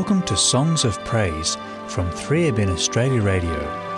Welcome to Songs of Praise from 3ABN Australia Radio.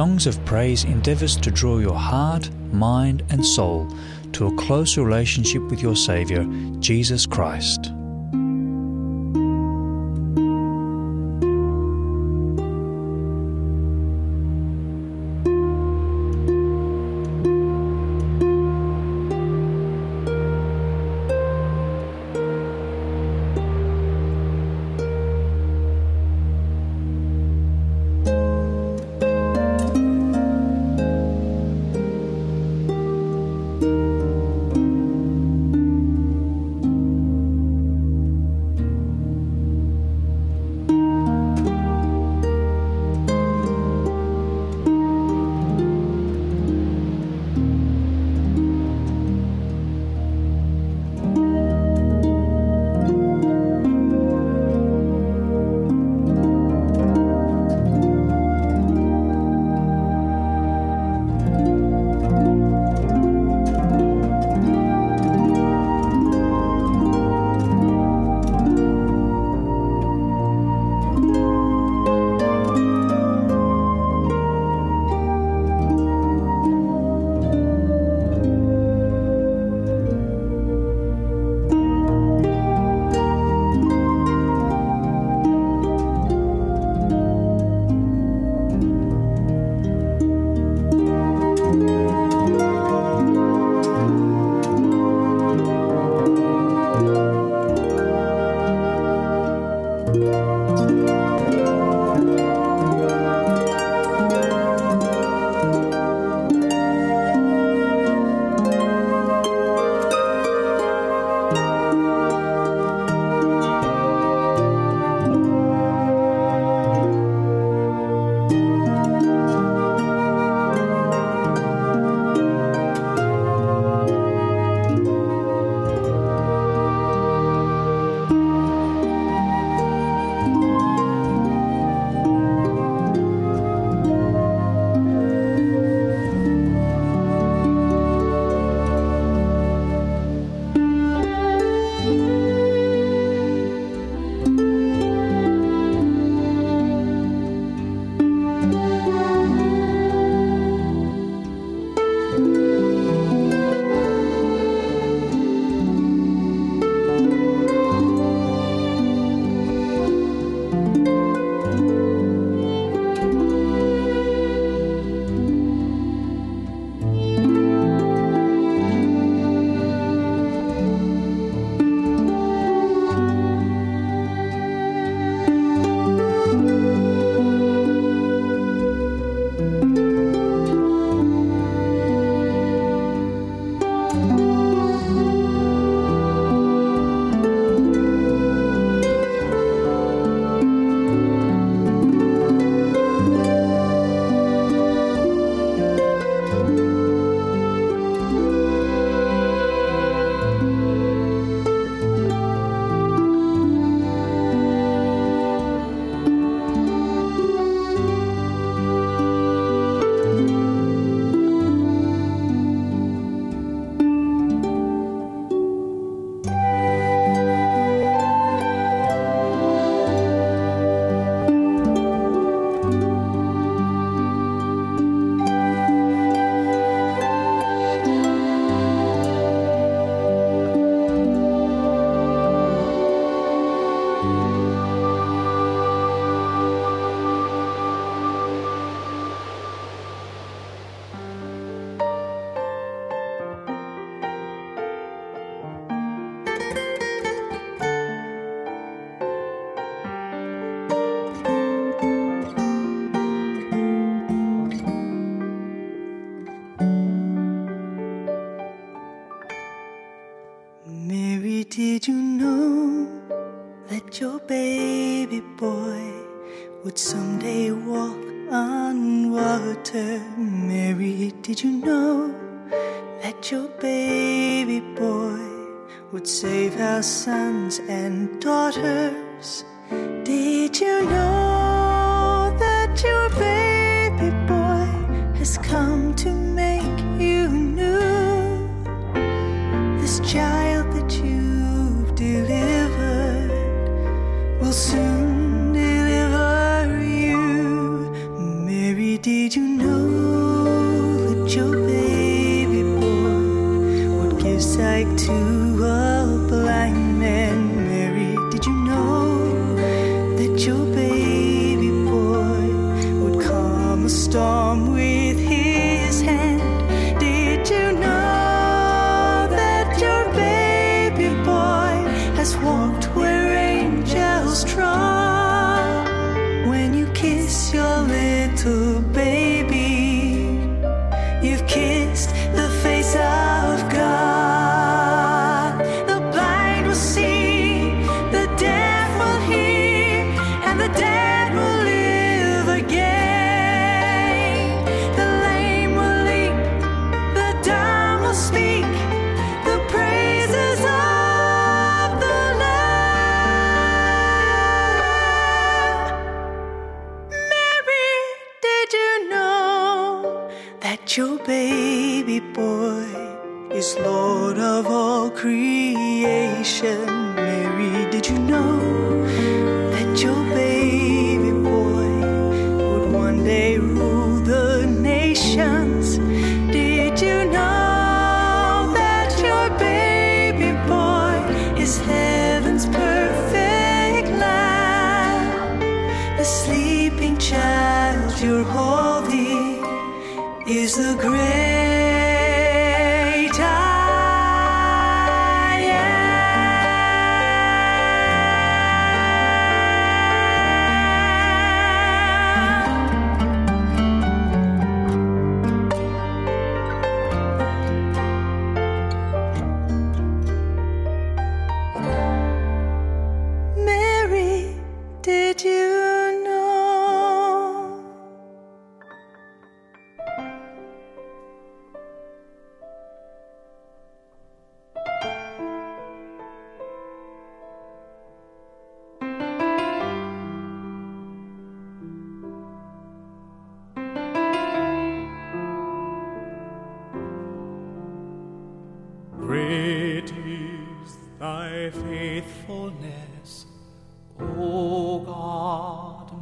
Songs of Praise endeavours to draw your heart, mind, and soul to a close relationship with your Saviour, Jesus Christ.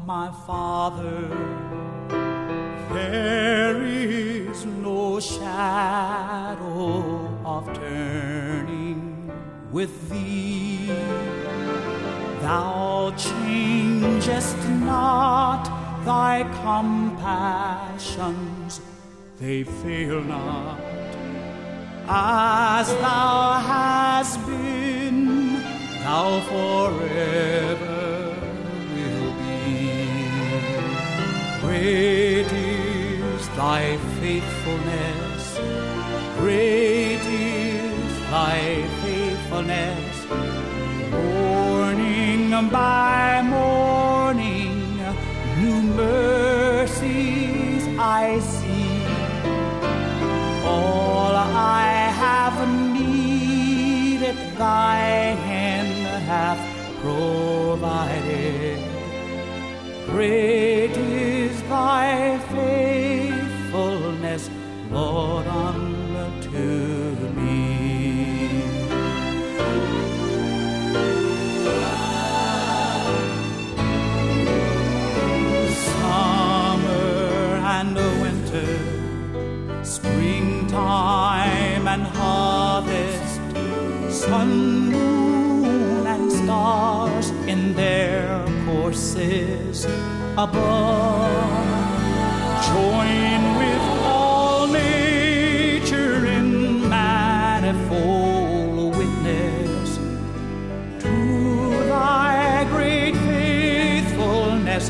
my Father. by morning, new mercies I see. All I have needed, thy hand hath provided. Great is thy faithfulness, Lord, unto me. time and harvest, sun, moon, and stars in their courses above. Join with all nature in manifold witness to thy great faithfulness.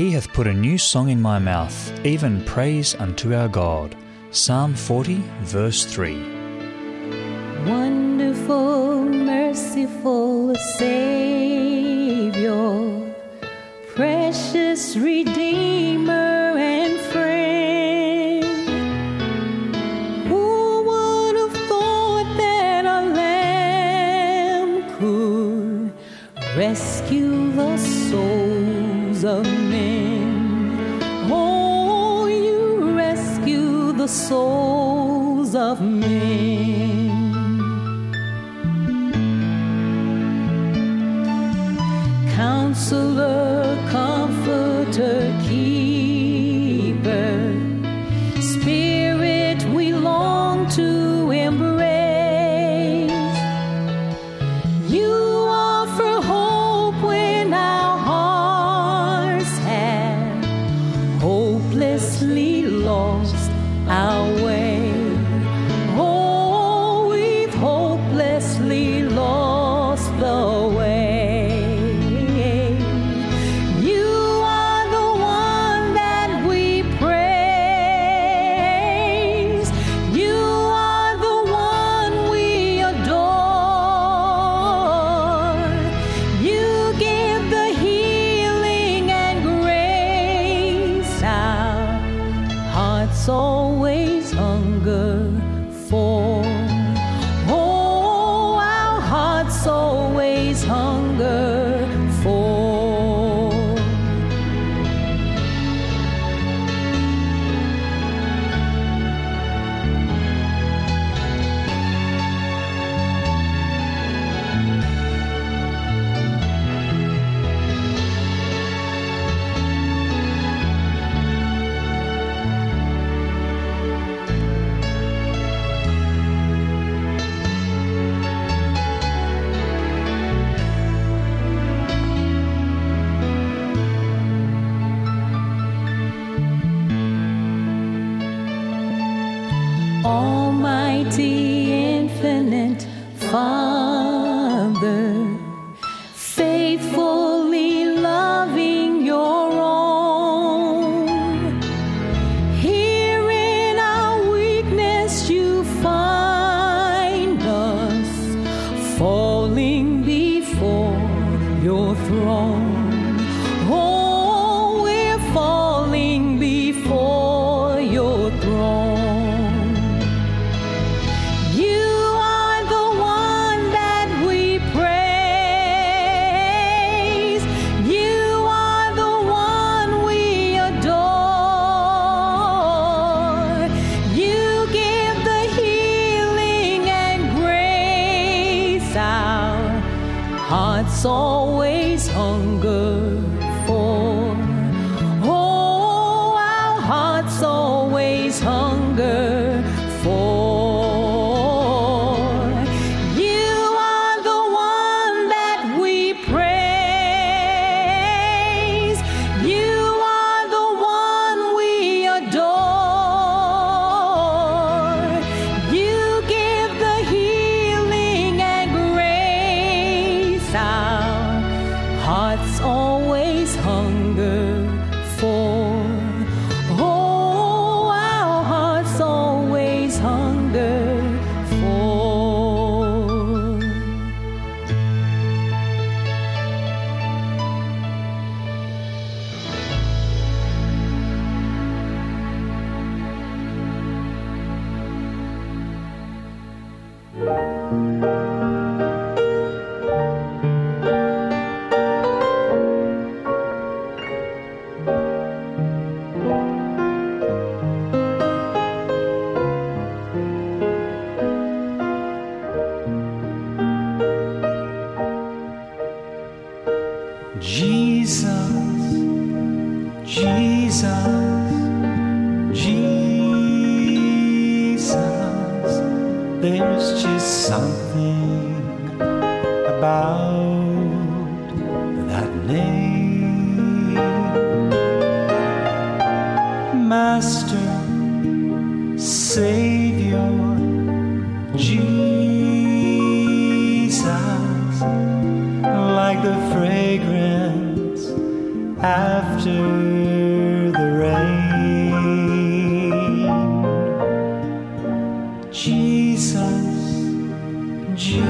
He hath put a new song in my mouth, even praise unto our God. Psalm 40, verse 3. Wonderful, merciful Savior, precious Redeemer and friend. Who would have thought that a lamb could rescue the soul? sons of men. Oh, you rescue the souls of men.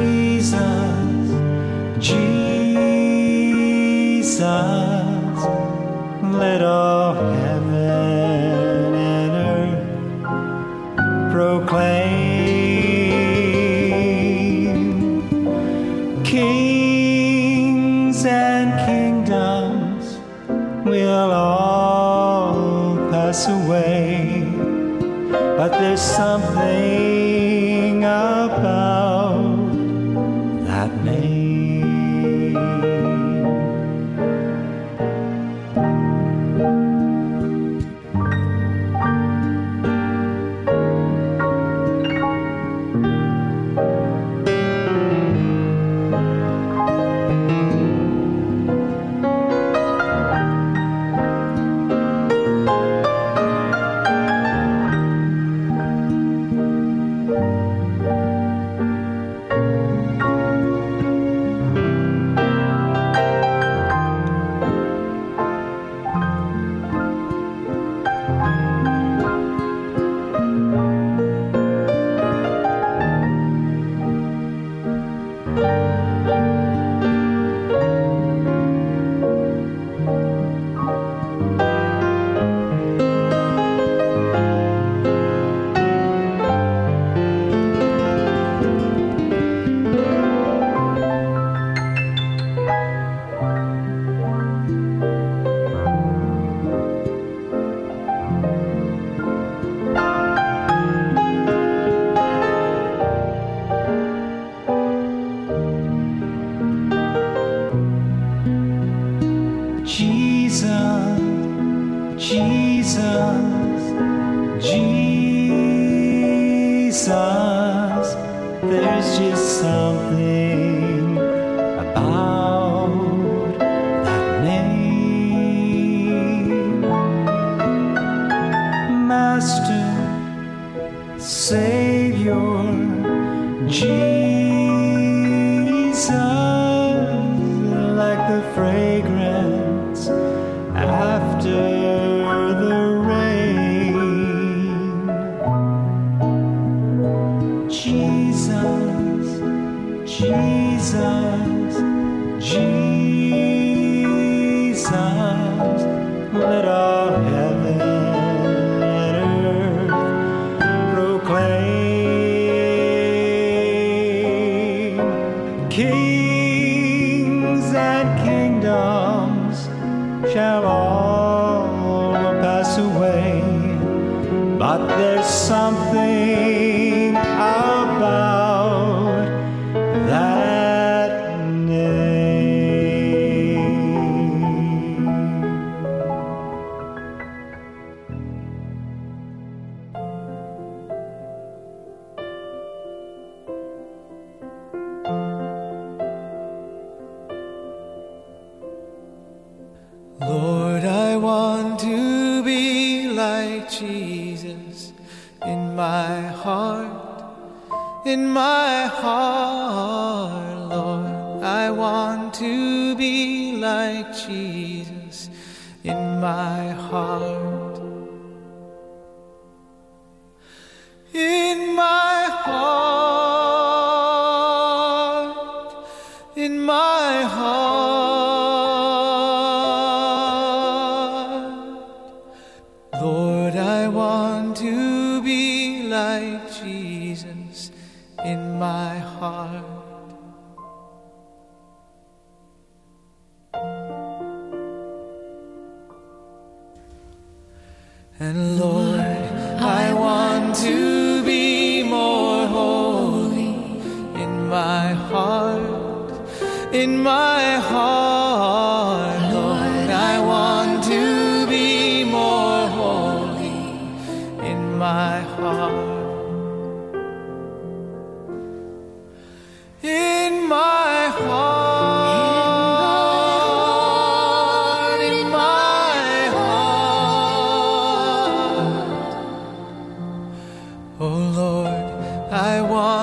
Jesus, Jesus, let all heaven and earth proclaim kings and kingdoms will all pass away, but there's something.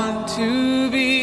want to be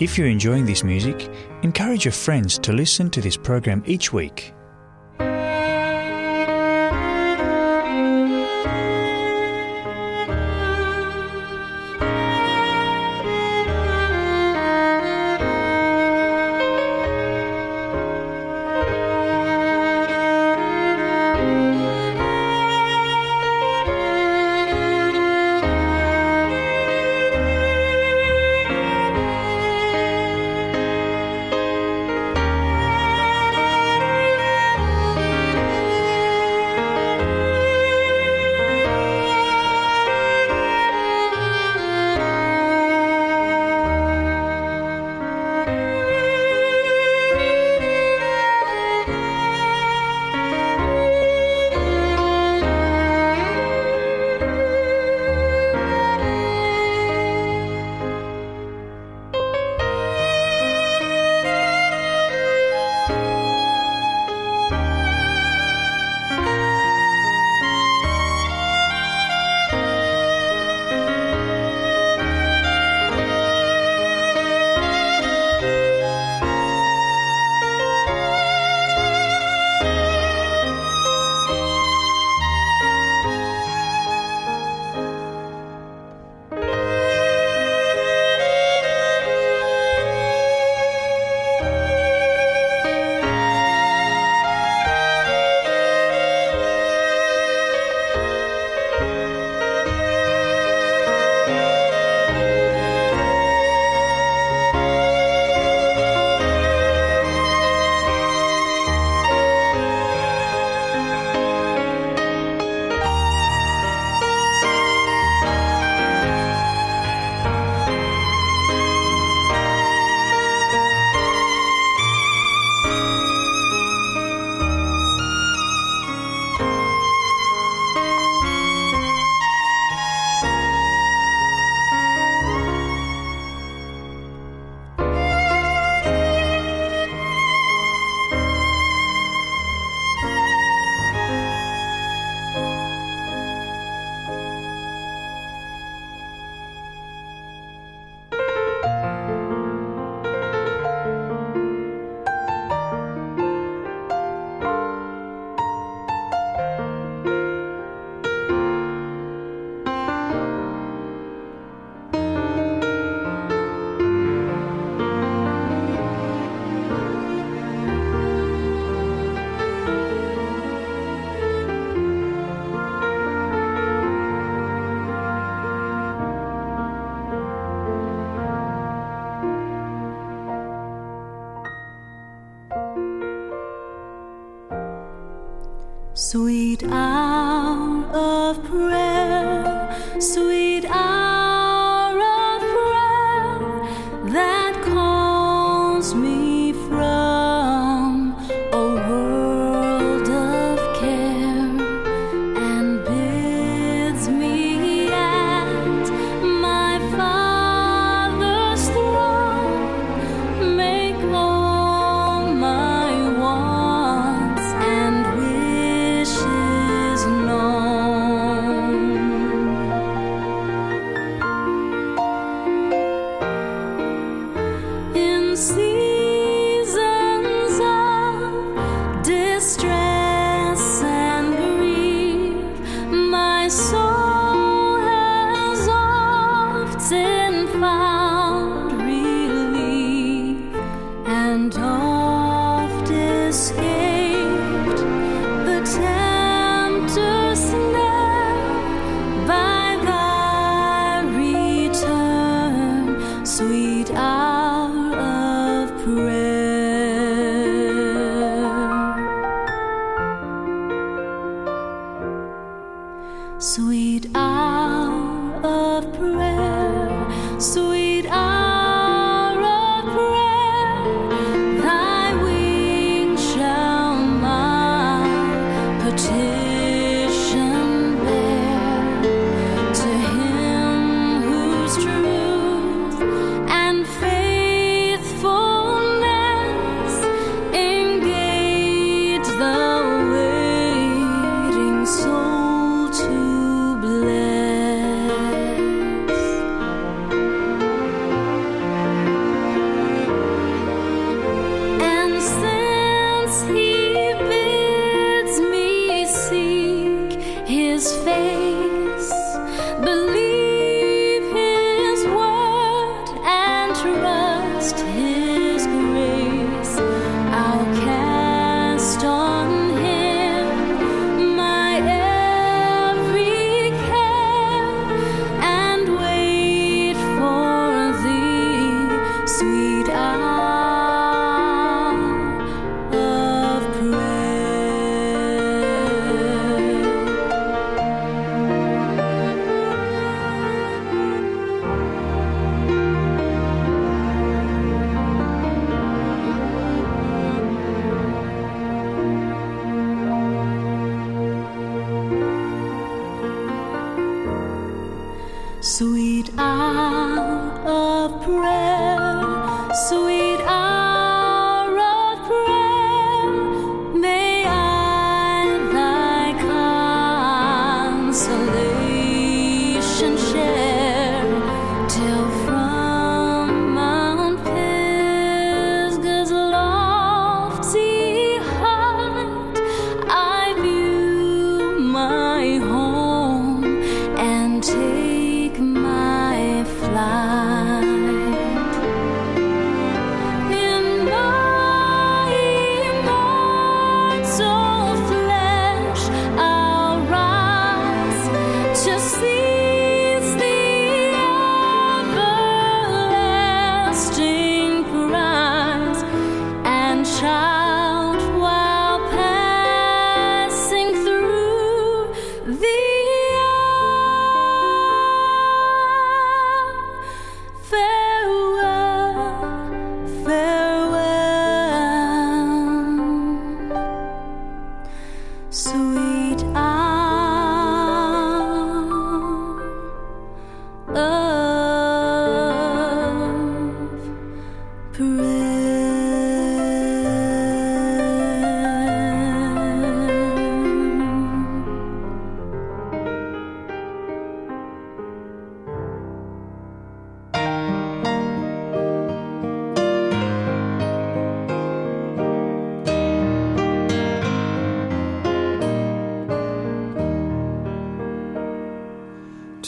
If you're enjoying this music, encourage your friends to listen to this program each week.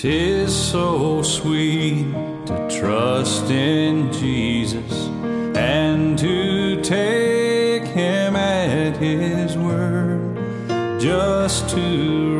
Tis so sweet to trust in Jesus and to take him at his word just to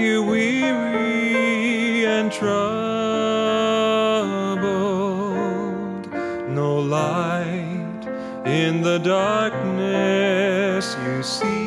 you weary and troubled? No light in the darkness you see.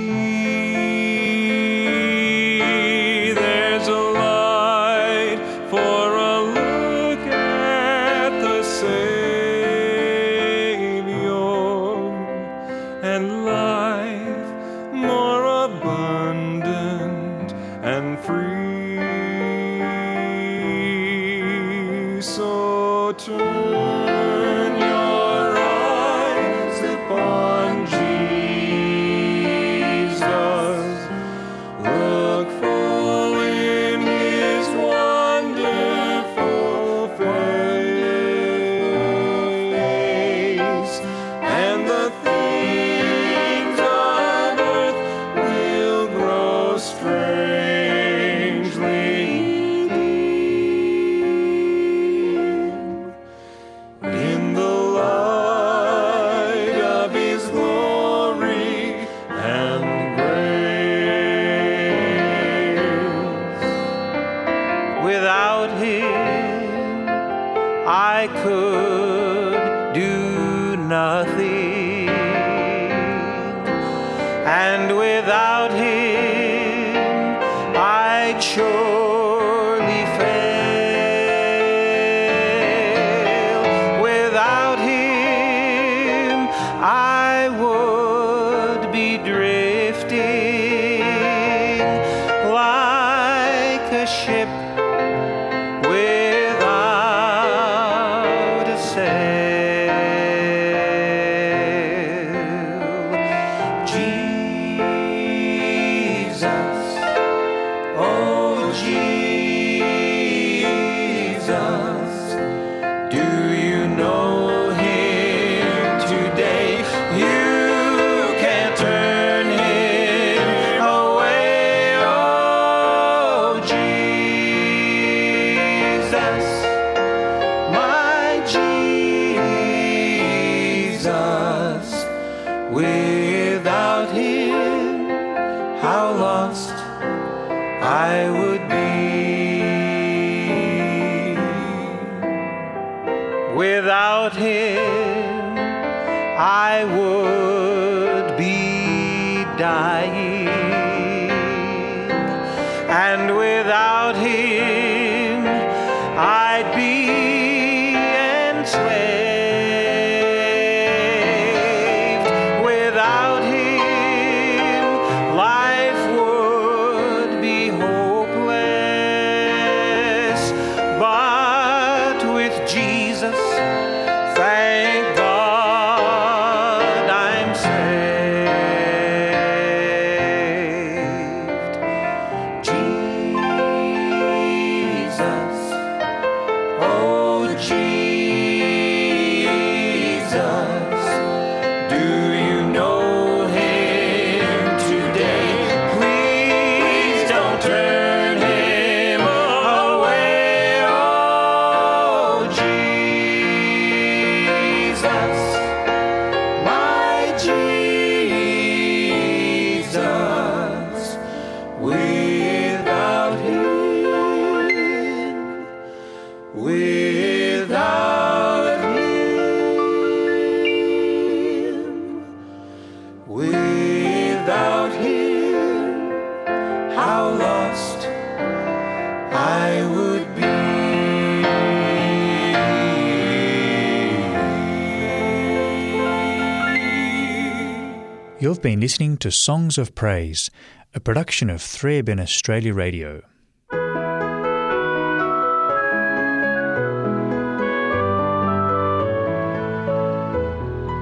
Been listening to Songs of Praise, a production of 3ABN Australia Radio.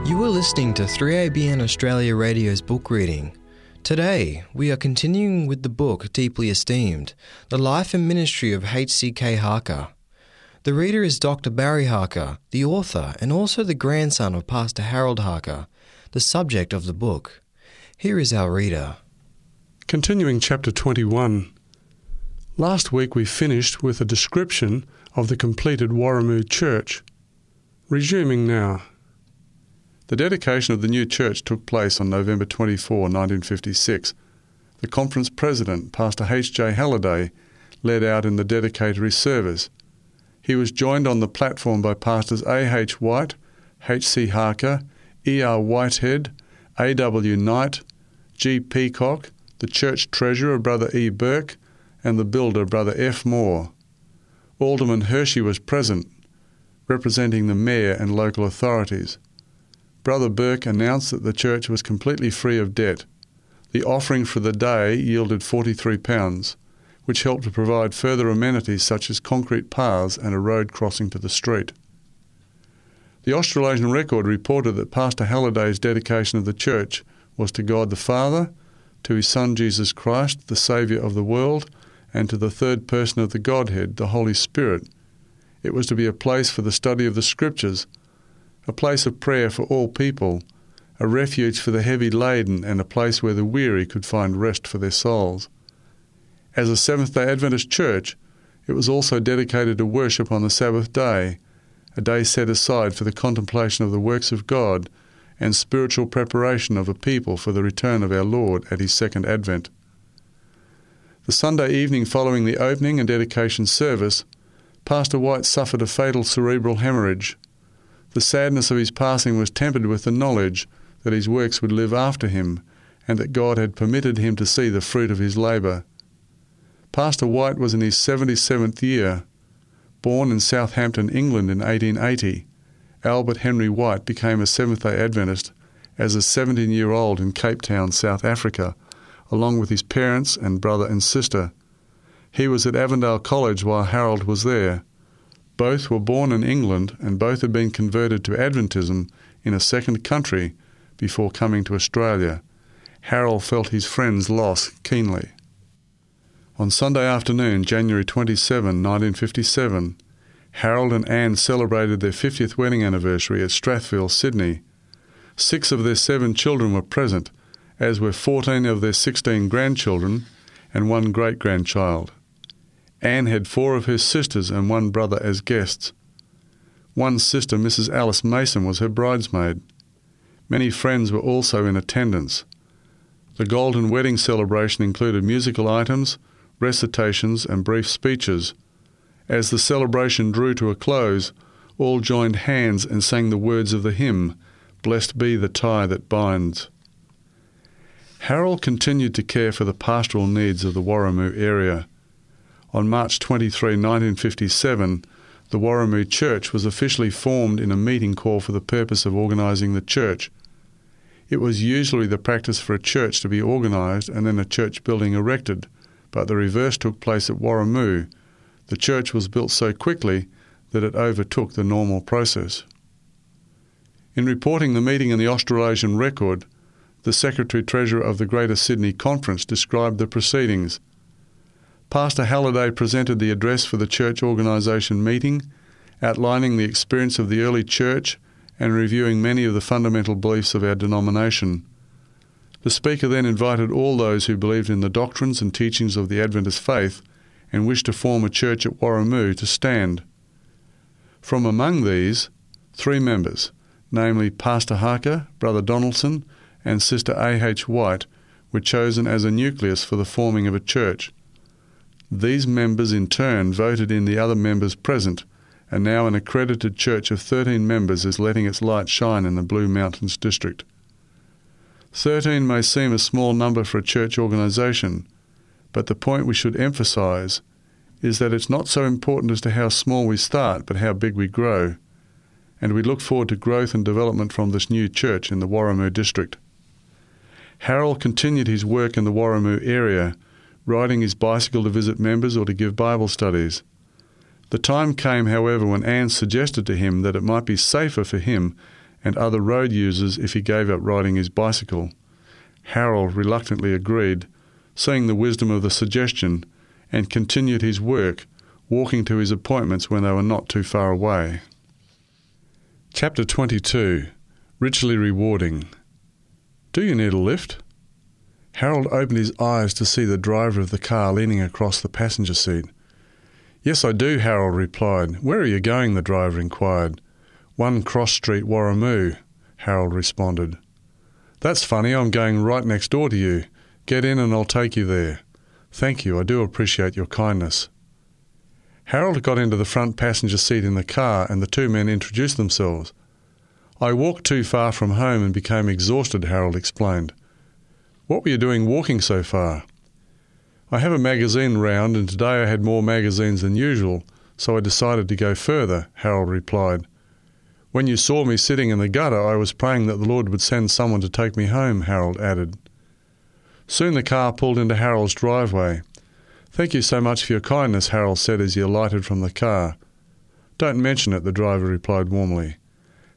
You are listening to 3ABN Australia Radio's book reading. Today, we are continuing with the book Deeply Esteemed The Life and Ministry of H.C.K. Harker. The reader is Dr. Barry Harker, the author and also the grandson of Pastor Harold Harker, the subject of the book. Here is our reader. Continuing chapter 21. Last week we finished with a description of the completed Warrimoo Church. Resuming now. The dedication of the new church took place on November 24, 1956. The conference president, Pastor H. J. Halliday, led out in the dedicatory service. He was joined on the platform by Pastors A. H. White, H. C. Harker, E. R. Whitehead, A. W. Knight, G. Peacock, the church treasurer, Brother E. Burke, and the builder, Brother F. Moore. Alderman Hershey was present, representing the mayor and local authorities. Brother Burke announced that the church was completely free of debt. The offering for the day yielded £43, which helped to provide further amenities such as concrete paths and a road crossing to the street. The Australasian Record reported that Pastor Halliday's dedication of the church was to God the Father, to his Son Jesus Christ, the Saviour of the world, and to the third person of the Godhead, the Holy Spirit. It was to be a place for the study of the Scriptures a place of prayer for all people, a refuge for the heavy laden, and a place where the weary could find rest for their souls. As a Seventh day Adventist church, it was also dedicated to worship on the Sabbath day, a day set aside for the contemplation of the works of God and spiritual preparation of a people for the return of our Lord at his second advent. The Sunday evening following the opening and dedication service, Pastor White suffered a fatal cerebral hemorrhage the sadness of his passing was tempered with the knowledge that his works would live after him and that God had permitted him to see the fruit of his labour. Pastor White was in his 77th year. Born in Southampton, England in 1880, Albert Henry White became a Seventh day Adventist as a 17 year old in Cape Town, South Africa, along with his parents and brother and sister. He was at Avondale College while Harold was there. Both were born in England and both had been converted to Adventism in a second country before coming to Australia. Harold felt his friend's loss keenly. On Sunday afternoon, January 27, 1957, Harold and Anne celebrated their 50th wedding anniversary at Strathfield, Sydney. Six of their seven children were present, as were 14 of their 16 grandchildren and one great grandchild. Anne had four of her sisters and one brother as guests. One sister, Mrs. Alice Mason, was her bridesmaid. Many friends were also in attendance. The golden wedding celebration included musical items, recitations, and brief speeches. As the celebration drew to a close, all joined hands and sang the words of the hymn, Blessed be the tie that binds. Harold continued to care for the pastoral needs of the Warrimoo area. On March 23, 1957, the Warrimoo Church was officially formed in a meeting call for the purpose of organising the church. It was usually the practice for a church to be organised and then a church building erected, but the reverse took place at Warrimoo. The church was built so quickly that it overtook the normal process. In reporting the meeting in the Australasian Record, the Secretary Treasurer of the Greater Sydney Conference described the proceedings. Pastor Halliday presented the address for the church organisation meeting, outlining the experience of the early church and reviewing many of the fundamental beliefs of our denomination. The speaker then invited all those who believed in the doctrines and teachings of the Adventist faith and wished to form a church at Warrimoo to stand. From among these, three members, namely Pastor Harker, Brother Donaldson, and Sister A. H. White, were chosen as a nucleus for the forming of a church. These members in turn voted in the other members present, and now an accredited church of 13 members is letting its light shine in the Blue Mountains district. 13 may seem a small number for a church organisation, but the point we should emphasise is that it's not so important as to how small we start, but how big we grow. And we look forward to growth and development from this new church in the Warrimoo district. Harold continued his work in the Warrimoo area, riding his bicycle to visit members or to give Bible studies. The time came, however, when Anne suggested to him that it might be safer for him and other road users if he gave up riding his bicycle. Harold reluctantly agreed, seeing the wisdom of the suggestion, and continued his work, walking to his appointments when they were not too far away. Chapter 22 Richly Rewarding Do you need a lift? Harold opened his eyes to see the driver of the car leaning across the passenger seat. Yes, I do, Harold replied. Where are you going? the driver inquired. One Cross Street, Warrimoo, Harold responded. That's funny, I'm going right next door to you. Get in and I'll take you there. Thank you, I do appreciate your kindness. Harold got into the front passenger seat in the car and the two men introduced themselves. I walked too far from home and became exhausted, Harold explained. What were you doing walking so far? I have a magazine round and today I had more magazines than usual, so I decided to go further, Harold replied. When you saw me sitting in the gutter, I was praying that the Lord would send someone to take me home, Harold added. Soon the car pulled into Harold's driveway. Thank you so much for your kindness, Harold said as he alighted from the car. Don't mention it, the driver replied warmly.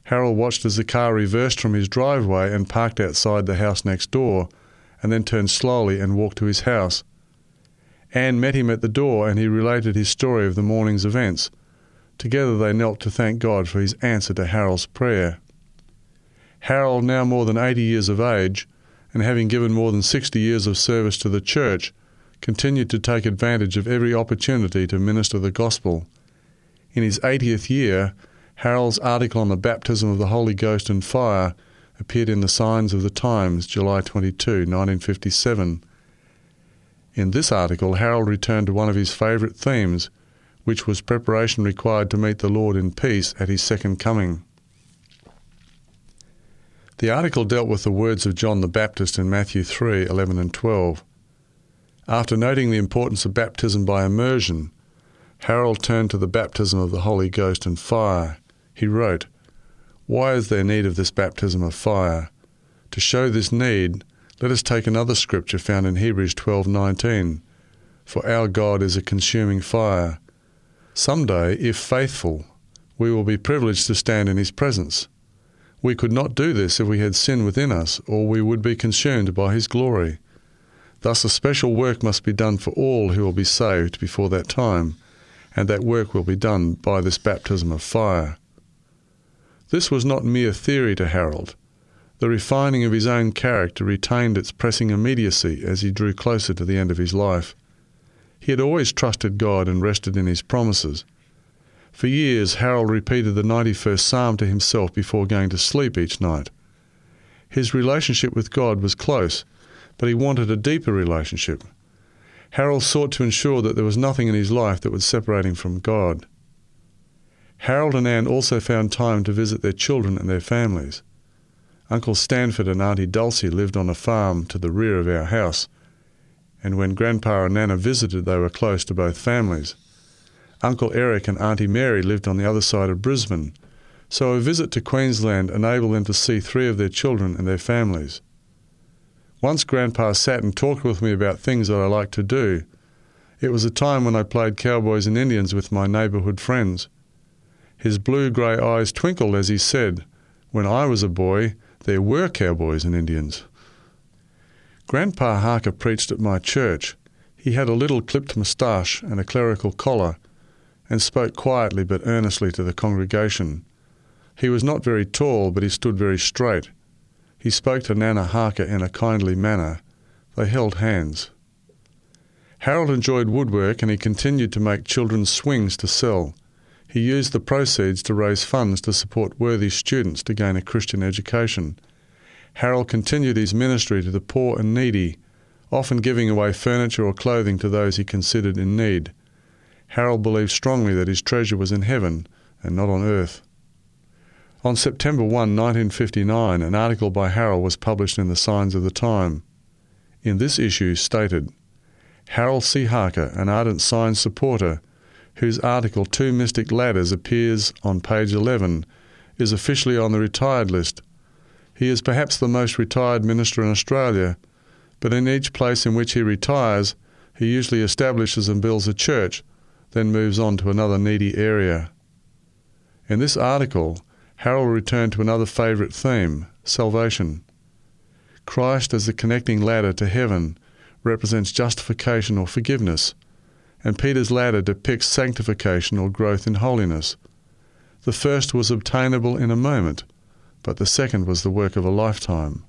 Harold watched as the car reversed from his driveway and parked outside the house next door, and then turned slowly and walked to his house. Anne met him at the door and he related his story of the morning's events. Together they knelt to thank God for his answer to Harold's prayer. Harold, now more than 80 years of age, and having given more than 60 years of service to the church, continued to take advantage of every opportunity to minister the gospel. In his 80th year, Harold's article on the baptism of the Holy Ghost and fire appeared in the Signs of the Times, July 22, 1957. In this article, Harold returned to one of his favourite themes, which was preparation required to meet the Lord in peace at his second coming. The article dealt with the words of John the Baptist in Matthew 3 11 and 12. After noting the importance of baptism by immersion, Harold turned to the baptism of the Holy Ghost and fire. He wrote, Why is there need of this baptism of fire? To show this need, let us take another scripture found in Hebrews 12:19. For our God is a consuming fire. Someday, if faithful, we will be privileged to stand in his presence. We could not do this if we had sin within us, or we would be consumed by his glory. Thus, a special work must be done for all who will be saved before that time, and that work will be done by this baptism of fire. This was not mere theory to Harold. The refining of his own character retained its pressing immediacy as he drew closer to the end of his life. He had always trusted God and rested in his promises. For years, Harold repeated the 91st Psalm to himself before going to sleep each night. His relationship with God was close, but he wanted a deeper relationship. Harold sought to ensure that there was nothing in his life that would separate him from God. Harold and Anne also found time to visit their children and their families. Uncle Stanford and Auntie Dulcie lived on a farm to the rear of our house, and when Grandpa and Nana visited, they were close to both families. Uncle Eric and Auntie Mary lived on the other side of Brisbane, so a visit to Queensland enabled them to see three of their children and their families. Once Grandpa sat and talked with me about things that I liked to do. It was a time when I played cowboys and Indians with my neighbourhood friends. His blue grey eyes twinkled as he said, When I was a boy, there were cowboys and Indians. Grandpa Harker preached at my church. He had a little clipped moustache and a clerical collar, and spoke quietly but earnestly to the congregation. He was not very tall, but he stood very straight. He spoke to Nana Harker in a kindly manner. They held hands. Harold enjoyed woodwork and he continued to make children's swings to sell. He used the proceeds to raise funds to support worthy students to gain a Christian education. Harold continued his ministry to the poor and needy, often giving away furniture or clothing to those he considered in need. Harold believed strongly that his treasure was in heaven and not on earth. On September 1, 1959, an article by Harold was published in the Signs of the Time. In this issue stated, Harold C. Harker, an ardent Signs supporter, whose article Two Mystic Ladders appears on page 11, is officially on the retired list He is perhaps the most retired minister in Australia, but in each place in which he retires, he usually establishes and builds a church, then moves on to another needy area. In this article, Harold returned to another favourite theme salvation. Christ as the connecting ladder to heaven represents justification or forgiveness, and Peter's ladder depicts sanctification or growth in holiness. The first was obtainable in a moment, but the second was the work of a lifetime.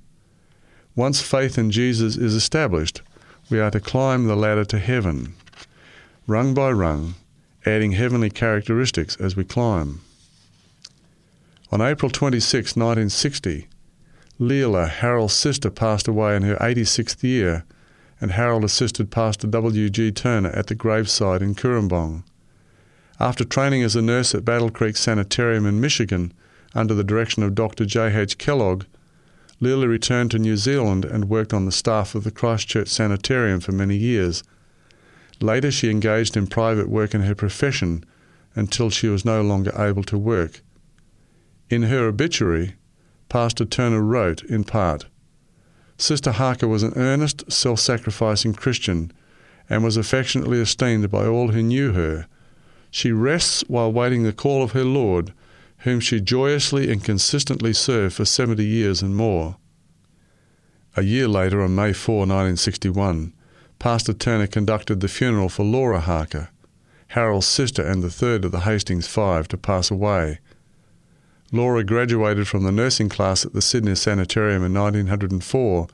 Once faith in Jesus is established, we are to climb the ladder to heaven, rung by rung, adding heavenly characteristics as we climb. On April 26, 1960, Leela, Harold's sister, passed away in her 86th year, and Harold assisted Pastor W.G. Turner at the graveside in Cooranbong. After training as a nurse at Battle Creek Sanitarium in Michigan under the direction of Dr. J.H. Kellogg, Leela returned to New Zealand and worked on the staff of the Christchurch Sanitarium for many years. Later, she engaged in private work in her profession until she was no longer able to work. In her obituary, Pastor Turner wrote, in part, Sister Harker was an earnest, self sacrificing Christian and was affectionately esteemed by all who knew her. She rests while waiting the call of her Lord, whom she joyously and consistently served for 70 years and more. A year later, on May 4, 1961, Pastor Turner conducted the funeral for Laura Harker, Harold's sister and the third of the Hastings Five to pass away. Laura graduated from the nursing class at the Sydney Sanitarium in 1904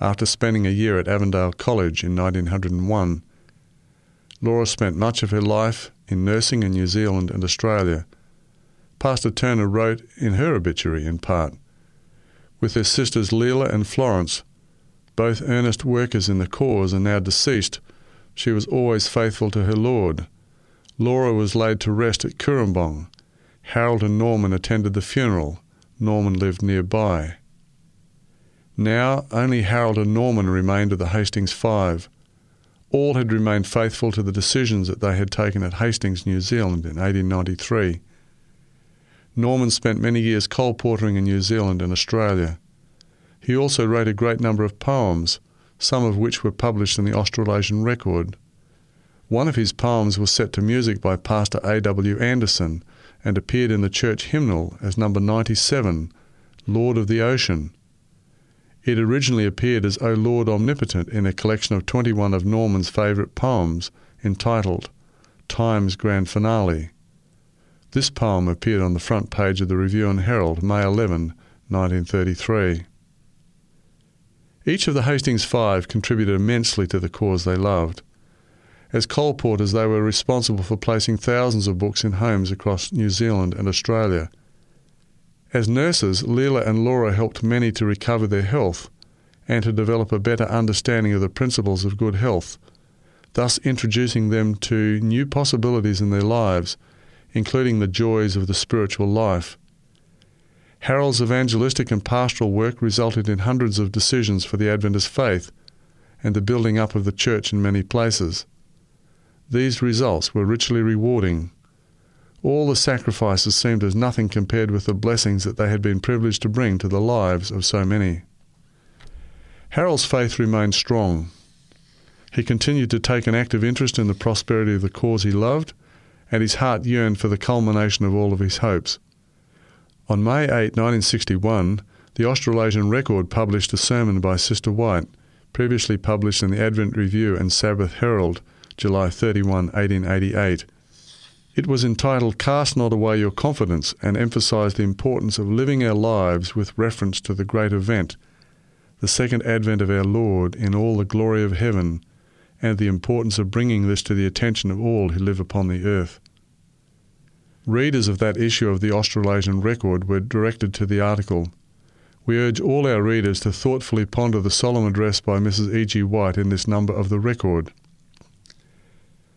after spending a year at Avondale College in 1901. Laura spent much of her life in nursing in New Zealand and Australia. Pastor Turner wrote in her obituary, in part, with her sisters Leela and Florence, both earnest workers in the cause and now deceased, she was always faithful to her Lord. Laura was laid to rest at Cooranbong. Harold and Norman attended the funeral. Norman lived nearby. Now only Harold and Norman remained of the Hastings Five. All had remained faithful to the decisions that they had taken at Hastings, New Zealand in 1893. Norman spent many years colporteuring in New Zealand and Australia. He also wrote a great number of poems, some of which were published in the Australasian Record. One of his poems was set to music by Pastor A. W. Anderson and appeared in the church hymnal as number 97, Lord of the Ocean. It originally appeared as O Lord Omnipotent in a collection of 21 of Norman's favourite poems entitled Time's Grand Finale. This poem appeared on the front page of the Review and Herald, May 11, 1933. Each of the Hastings Five contributed immensely to the cause they loved. As colporteurs, they were responsible for placing thousands of books in homes across New Zealand and Australia. As nurses, Leela and Laura helped many to recover their health and to develop a better understanding of the principles of good health, thus introducing them to new possibilities in their lives, including the joys of the spiritual life. Harold's evangelistic and pastoral work resulted in hundreds of decisions for the Adventist faith and the building up of the church in many places. These results were richly rewarding. All the sacrifices seemed as nothing compared with the blessings that they had been privileged to bring to the lives of so many. Harold's faith remained strong. He continued to take an active interest in the prosperity of the cause he loved, and his heart yearned for the culmination of all of his hopes. On May 8, 1961, the Australasian Record published a sermon by Sister White, previously published in the Advent Review and Sabbath Herald, July 31, 1888. It was entitled Cast Not Away Your Confidence and emphasized the importance of living our lives with reference to the great event, the second advent of our Lord in all the glory of heaven, and the importance of bringing this to the attention of all who live upon the earth. Readers of that issue of the Australasian Record were directed to the article. We urge all our readers to thoughtfully ponder the solemn address by Mrs. E. G. White in this number of the Record.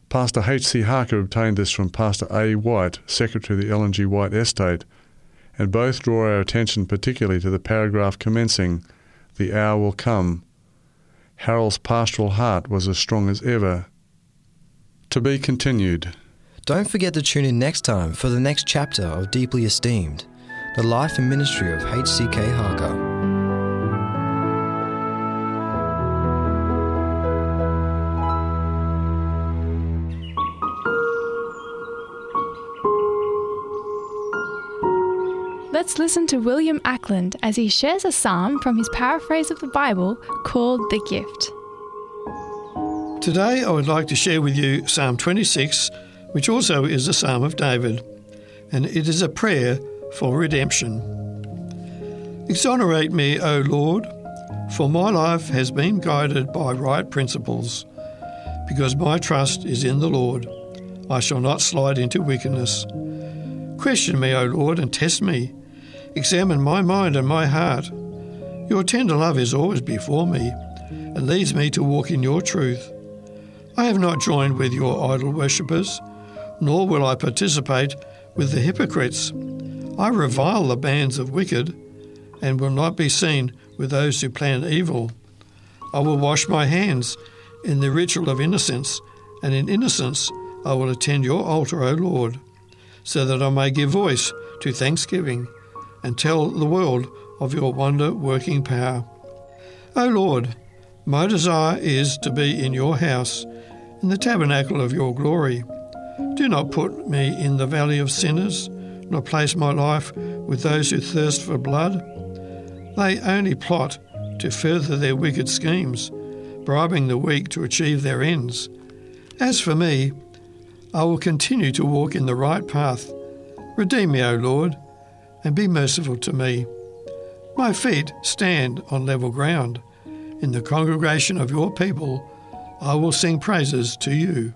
Pastor H. C. Harker obtained this from Pastor A. White, Secretary of the Ellen G. White Estate, and both draw our attention particularly to the paragraph commencing, The hour will come. Harold's pastoral heart was as strong as ever. To be continued. Don't forget to tune in next time for the next chapter of Deeply Esteemed. the life and ministry of H.C.K. Harker. Let's listen to William Ackland as he shares a psalm from his paraphrase of the Bible called The Gift. Today I would like to share with you Psalm 26, which also is a psalm of David, and it is a prayer for redemption. Exonerate me, O Lord, for my life has been guided by right principles. Because my trust is in the Lord, I shall not slide into wickedness. Question me, O Lord, and test me. Examine my mind and my heart. Your tender love is always before me, and leads me to walk in your truth. I have not joined with your idol worshippers, nor will I participate with the hypocrites. I revile the bands of wicked, and will not be seen with those who plan evil. I will wash my hands in the ritual of innocence, and in innocence I will attend your altar, O Lord, so that I may give voice to thanksgiving and tell the world of your wonder working power. O Lord, my desire is to be in your house, in the tabernacle of your glory. Do not put me in the valley of sinners, nor place my life with those who thirst for blood. They only plot to further their wicked schemes, bribing the weak to achieve their ends. As for me, I will continue to walk in the right path. Redeem me, O Lord, and be merciful to me. My feet stand on level ground. In the congregation of your people, I will sing praises to you.